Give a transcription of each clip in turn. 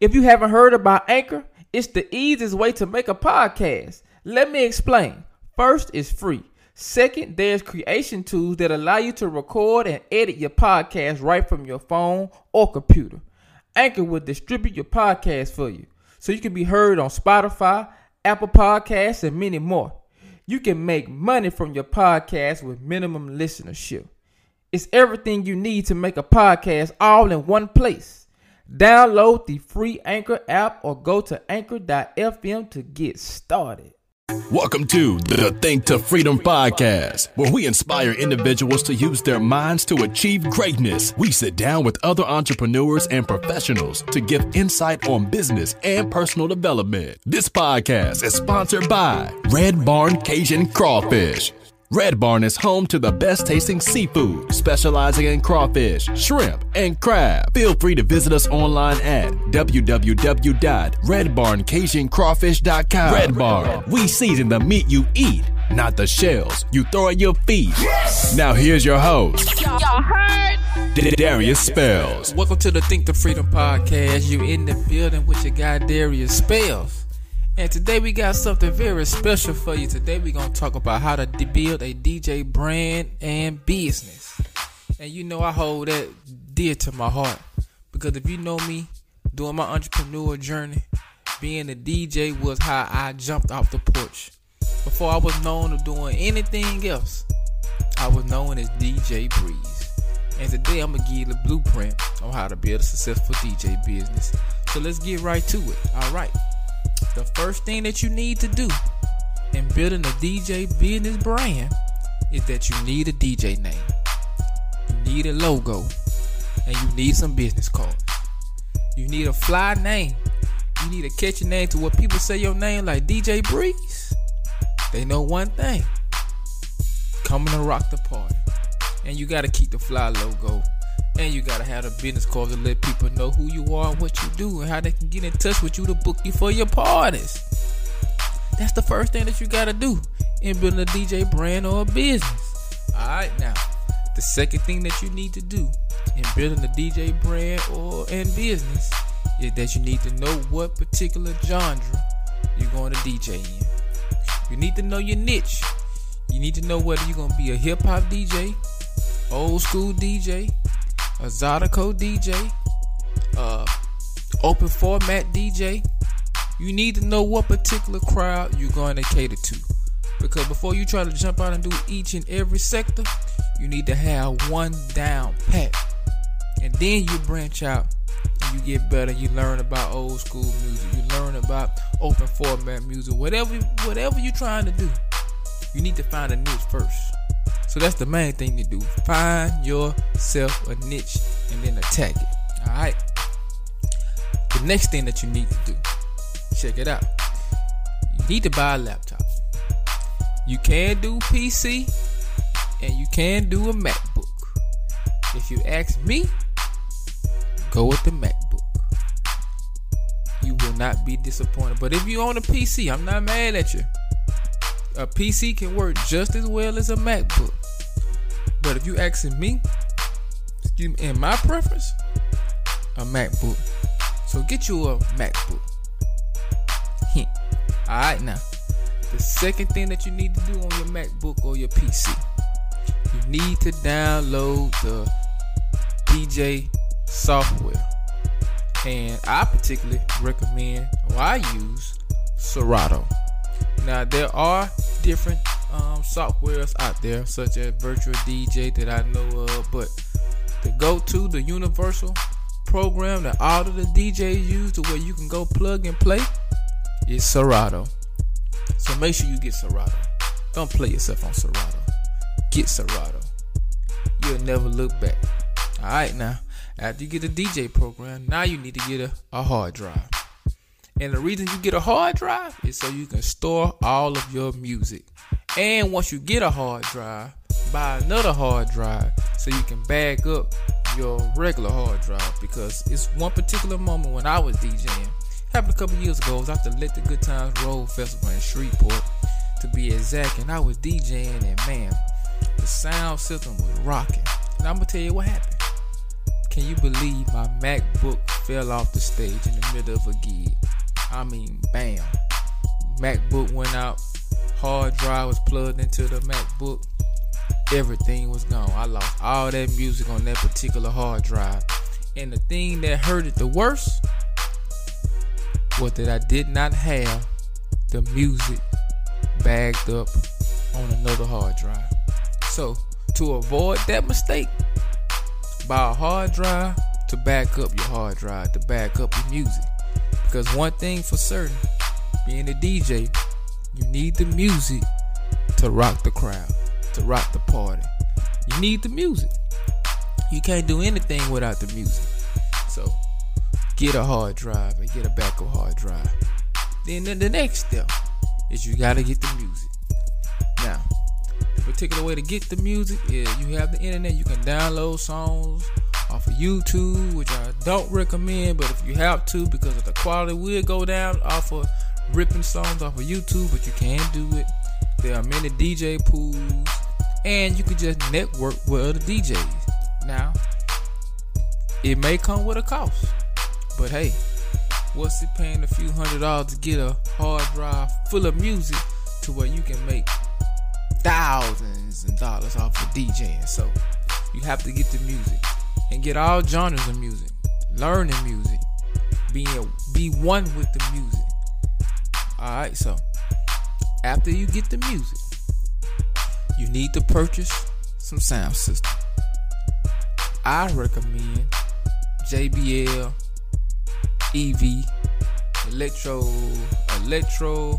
If you haven't heard about Anchor, it's the easiest way to make a podcast. Let me explain. First, it's free. Second, there's creation tools that allow you to record and edit your podcast right from your phone or computer. Anchor will distribute your podcast for you so you can be heard on Spotify, Apple Podcasts, and many more. You can make money from your podcast with minimum listenership. It's everything you need to make a podcast all in one place. Download the free Anchor app or go to anchor.fm to get started. Welcome to the Think to Freedom podcast, where we inspire individuals to use their minds to achieve greatness. We sit down with other entrepreneurs and professionals to give insight on business and personal development. This podcast is sponsored by Red Barn Cajun Crawfish. Red Barn is home to the best tasting seafood, specializing in crawfish, shrimp, and crab. Feel free to visit us online at www.redbarncajuncrawfish.com. Red Barn, we season the meat you eat, not the shells you throw at your feet. Now here's your host, Y'all heard? D- Darius Spells. Welcome to the Think to Freedom podcast. You in the building with your guy Darius Spells. And today we got something very special for you. Today we're going to talk about how to d- build a DJ brand and business. And you know I hold that dear to my heart because if you know me doing my entrepreneur journey, being a DJ was how I jumped off the porch. Before I was known of doing anything else, I was known as DJ Breeze. And today I'm gonna give you the blueprint on how to build a successful DJ business. So let's get right to it. All right. The first thing that you need to do in building a DJ business brand is that you need a DJ name. You need a logo and you need some business cards. You need a fly name. You need a catchy name to where people say your name like DJ Breeze. They know one thing. Coming to rock the party. And you gotta keep the fly logo. And you gotta have a business card to let people know who you are and what you do and how they can get in touch with you to book you for your parties. That's the first thing that you gotta do in building a DJ brand or a business. Alright now. The second thing that you need to do in building a DJ brand or in business is that you need to know what particular genre you're going to DJ in. You need to know your niche. You need to know whether you're gonna be a hip hop DJ, old school DJ, a Zydeco DJ, uh, open format DJ. You need to know what particular crowd you're going to cater to. Because before you try to jump out and do each and every sector, you need to have one down pat. And then you branch out and you get better. You learn about old school music. You learn about open format music. Whatever whatever you're trying to do, you need to find a niche first. So that's the main thing to do. Find yourself a niche and then attack it. Alright. The next thing that you need to do, check it out. You need to buy a laptop. You can do PC and you can do a MacBook. If you ask me, go with the MacBook. You will not be disappointed. But if you own a PC, I'm not mad at you. A PC can work just as well as a MacBook. But if you asking me, excuse me, in my preference, a MacBook. So get you a MacBook. Alright now. The second thing that you need to do on your MacBook or your PC, you need to download the DJ software. And I particularly recommend or I use Serato. Now there are different softwares out there, such as Virtual DJ that I know of, but the go-to, the universal program that all of the DJs use, to where you can go plug and play, is Serato. So make sure you get Serato. Don't play yourself on Serato. Get Serato. You'll never look back. All right, now after you get a DJ program, now you need to get a, a hard drive. And the reason you get a hard drive is so you can store all of your music. And once you get a hard drive, buy another hard drive so you can back up your regular hard drive. Because it's one particular moment when I was DJing, happened a couple years ago. It was after Let the Good Times Roll Festival in Shreveport, to be exact. And I was DJing, and man, the sound system was rocking. And I'm gonna tell you what happened. Can you believe my MacBook fell off the stage in the middle of a gig. I mean, bam. MacBook went out. Hard drive was plugged into the MacBook. Everything was gone. I lost all that music on that particular hard drive. And the thing that hurt it the worst was that I did not have the music bagged up on another hard drive. So, to avoid that mistake, buy a hard drive to back up your hard drive, to back up your music. Because one thing for certain, being a DJ, you need the music to rock the crowd, to rock the party. You need the music. You can't do anything without the music. So, get a hard drive and get a backup hard drive. Then the next step is you gotta get the music. Now, the particular way to get the music is you have the internet. You can download songs off of YouTube, which I don't recommend, but if you have to, because of the quality will go down off of ripping songs off of YouTube, but you can do it. There are many DJ pools, and you can just network with other DJs. Now, it may come with a cost, but hey, what's it paying a few hundred dollars to get a hard drive full of music to where you can make thousands of dollars off of DJing? So you have to get the music and get all genres of music, learn the music, being be one with the music. All right, so after you get the music, you need to purchase some sound system. I recommend JBL, EV, Electro, Electro,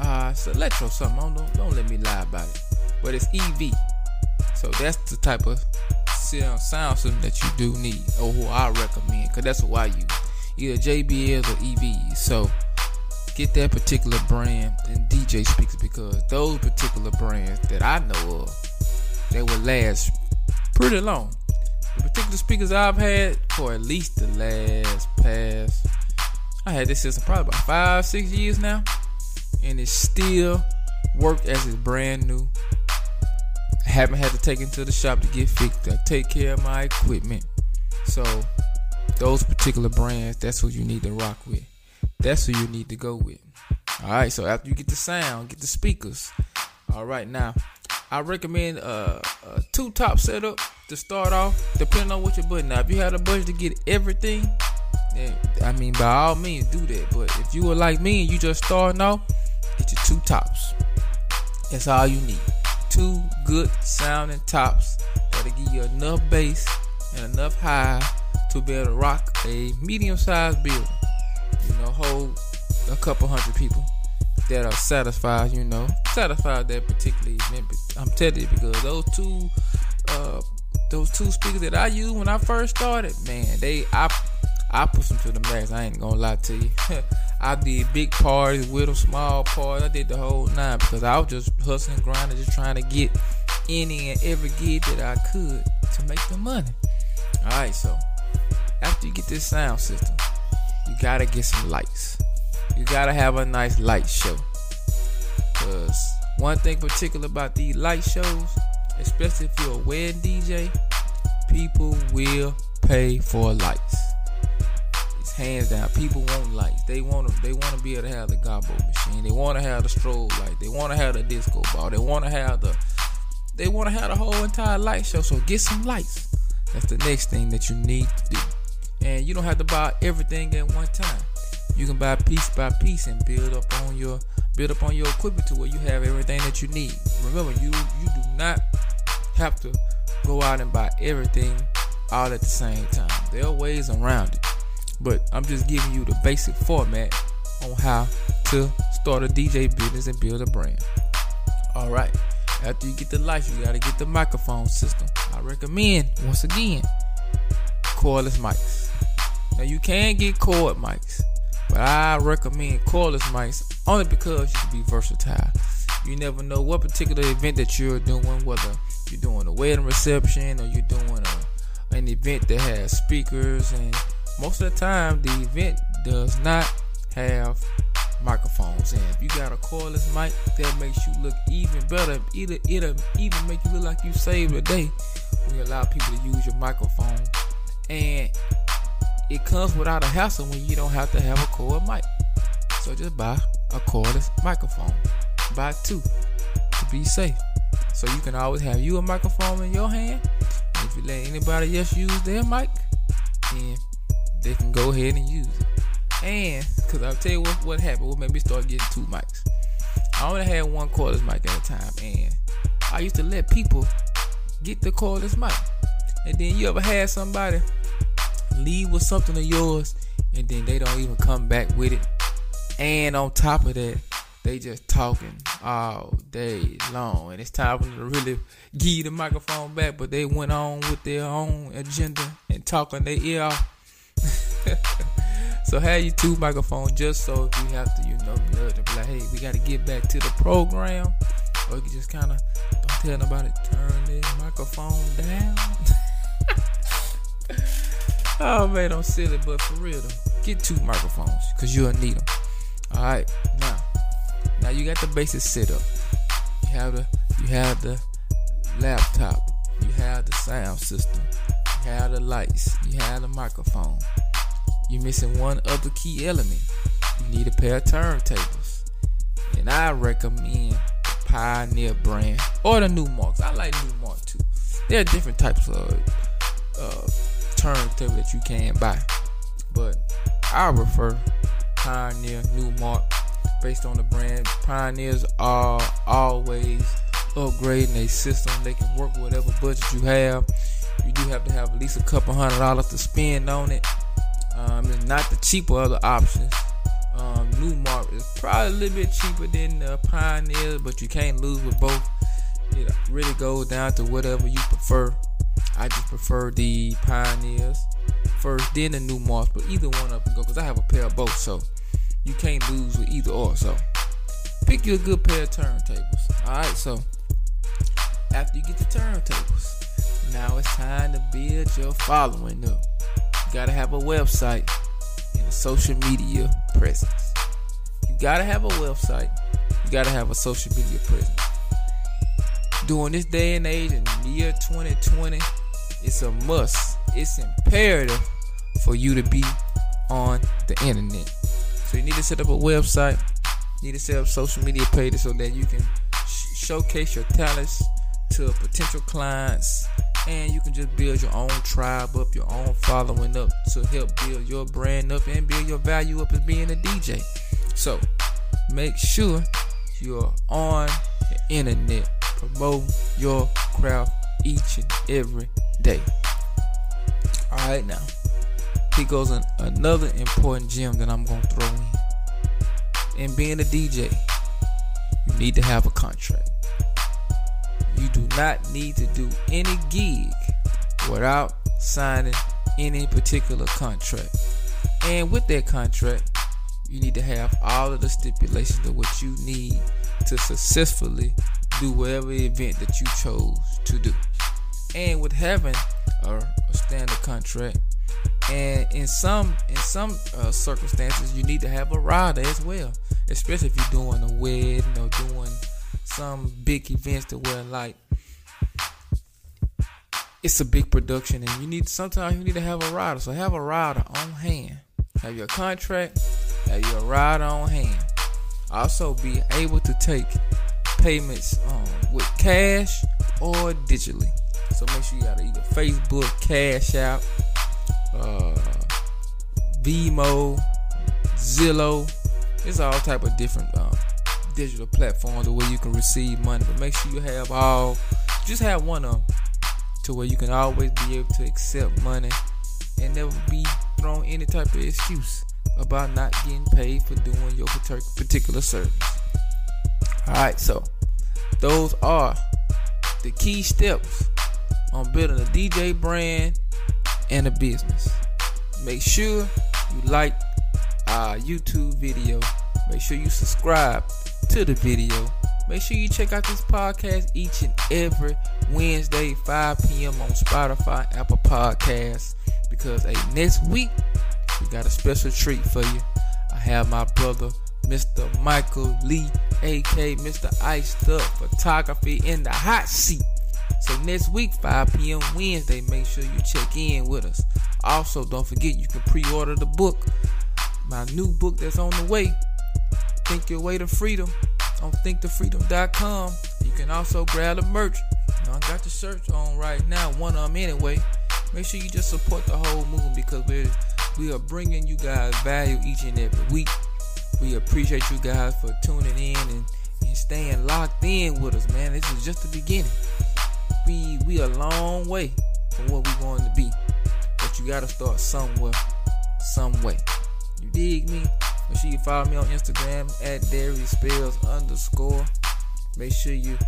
uh, it's Electro something. Don't, don't let me lie about it, but it's EV. So that's the type of sound system that you do need, or who I recommend, because that's what I use. Either JBLs or EVs. So get that particular brand and DJ speakers because those particular brands that I know of, they will last pretty long. The particular speakers I've had for at least the last past, I had this system probably about five, six years now, and it still work as it's brand new. I haven't had to take it to the shop to get fixed. I take care of my equipment. So those particular brands, that's what you need to rock with. That's who you need to go with. All right. So after you get the sound, get the speakers. All right. Now, I recommend uh, a two top setup to start off, depending on what you're button. Now, if you had a budget to get everything, then I mean, by all means, do that. But if you were like me and you just starting off, get your two tops. That's all you need. Two good sounding tops that'll give you enough bass and enough high to be able to rock a medium sized building. You know, hold a couple hundred people that are satisfied, you know, satisfied that particular event. I'm telling you because those two, uh, those two speakers that I used when I first started, man, they I I push them to the max. I ain't gonna lie to you. I did big parties with them, small parties. I did the whole nine because I was just hustling, grinding, just trying to get any and every gig that I could to make the money. All right, so after you get this sound system, you gotta get some lights. You gotta have a nice light show. Cause one thing particular about these light shows, especially if you're a wedding DJ, people will pay for lights. It's hands down. People want lights. They want to. They want to be able to have the gobble machine. They want to have the strobe light. They want to have the disco ball. They want to have the. They want to have the whole entire light show. So get some lights. That's the next thing that you need to do. And you don't have to buy everything at one time. You can buy piece by piece and build up on your build up on your equipment to where you have everything that you need. Remember, you you do not have to go out and buy everything all at the same time. There are ways around it. But I'm just giving you the basic format on how to start a DJ business and build a brand. All right. After you get the lights, you gotta get the microphone system. I recommend once again cordless mics. Now you can get cord mics, but I recommend cordless mics only because you can be versatile. You never know what particular event that you're doing, whether you're doing a wedding reception or you're doing a, an event that has speakers, and most of the time the event does not have microphones. And if you got a cordless mic, that makes you look even better. It'll, it'll even make you look like you saved a day when you allow people to use your microphone. And it comes without a hassle when you don't have to have a cord mic. So just buy a cordless microphone. Buy two to be safe. So you can always have you a microphone in your hand. And if you let anybody else use their mic, then they can go ahead and use it. And because I'll tell you what, what happened, what made me start getting two mics. I only had one cordless mic at a time, and I used to let people get the cordless mic. And then you ever had somebody leave with something of yours, and then they don't even come back with it. And on top of that, they just talking all day long, and it's time for them to really give the microphone back. But they went on with their own agenda and talking their ear off. so have you two microphones just so if you have to, you know, nudge and be like, hey, we got to get back to the program, or you just kind of don't tell nobody turn this microphone down. oh man, I'm silly, but for real though, get two microphones because you'll need them. All right, now, now you got the basic setup. You have the you have the laptop. You have the sound system. You have the lights. You have the microphone. You're missing one other key element. You need a pair of turntables. And I recommend Pioneer brand or the Numarks. I like New Mark too. There are different types of uh, turntable that you can buy. But I prefer Pioneer Numark based on the brand. Pioneers are always upgrading a system. They can work whatever budget you have. You do have to have at least a couple hundred dollars to spend on it. Um, it's not the cheaper of the options. Um, Numark is probably a little bit cheaper than the Pioneer, but you can't lose with both. It really goes down to whatever you prefer. I just prefer the Pioneers first, then the Numarks, but either one of them go because I have a pair of both, so you can't lose with either or. So pick you a good pair of turntables. All right, so after you get the turntables, now it's time to build your following up. You gotta have a website and a social media presence. You gotta have a website. You gotta have a social media presence. During this day and age in the year 2020, it's a must. It's imperative for you to be on the internet. So you need to set up a website. You need to set up social media pages so that you can sh- showcase your talents to potential clients and you can just build your own tribe up, your own following up to help build your brand up and build your value up as being a DJ. So make sure you're on the internet, promote your craft each and every day. All right, now he goes an, another important gem that I'm gonna throw in. In being a DJ, you need to have a contract. You do not need to do any gig without signing any particular contract. And with that contract, you need to have all of the stipulations of what you need to successfully do whatever event that you chose to do. And with having a, a standard contract, and in some in some uh, circumstances, you need to have a rider as well, especially if you're doing a wedding or doing some big events to where like it's a big production and you need sometimes you need to have a rider. So have a rider on hand. Have your contract, have your rider on hand. Also be able to take payments um, with cash or digitally. So make sure you gotta either Facebook, Cash App, uh, Venmo, Zelle. It's all type of different um, digital platforms where you can receive money. But make sure you have all, just have one of them to where you can always be able to accept money and never be thrown any type of excuse about not getting paid for doing your particular service. Alright, so those are the key steps on building a DJ brand and a business. Make sure you like our YouTube video. Make sure you subscribe to the video. Make sure you check out this podcast each and every Wednesday, 5 p.m. on Spotify, Apple Podcasts. Because hey, next week we got a special treat for you. I have my brother, Mr. Michael Lee, aka Mr. Iced Up Photography, in the hot seat. So next week, 5 p.m. Wednesday, make sure you check in with us. Also, don't forget you can pre-order the book, my new book that's on the way. Think Your Way to Freedom on thinktofreedom.com. You can also grab the merch. You know, I got the shirts on right now, one of them anyway. Make sure you just support the whole movement because we we are bringing you guys value each and every week. We appreciate you guys for tuning in and, and staying locked in with us, man. This is just the beginning. We we a long way from what we're going to be, but you gotta start somewhere, some way. You dig me? Make sure you follow me on Instagram at Darius Spells underscore. Make sure you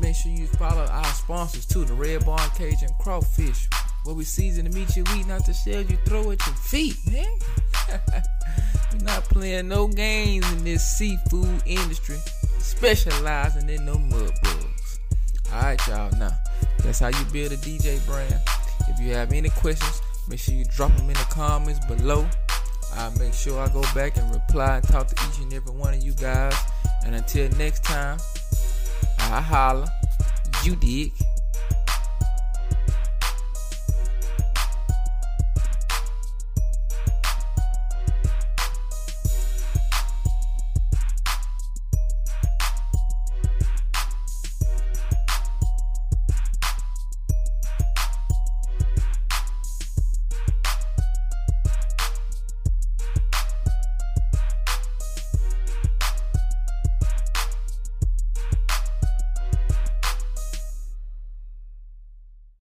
make sure you follow our sponsors too, the Red Barn Cajun Crawfish. What we season to meat you eat, not the shells you throw at your feet, man. We're not playing no games in this seafood industry, specializing in no mud bugs. Alright, y'all. Now, that's how you build a DJ brand. If you have any questions, make sure you drop them in the comments below. I'll make sure I go back and reply and talk to each and every one of you guys. And until next time, I holla. You dig.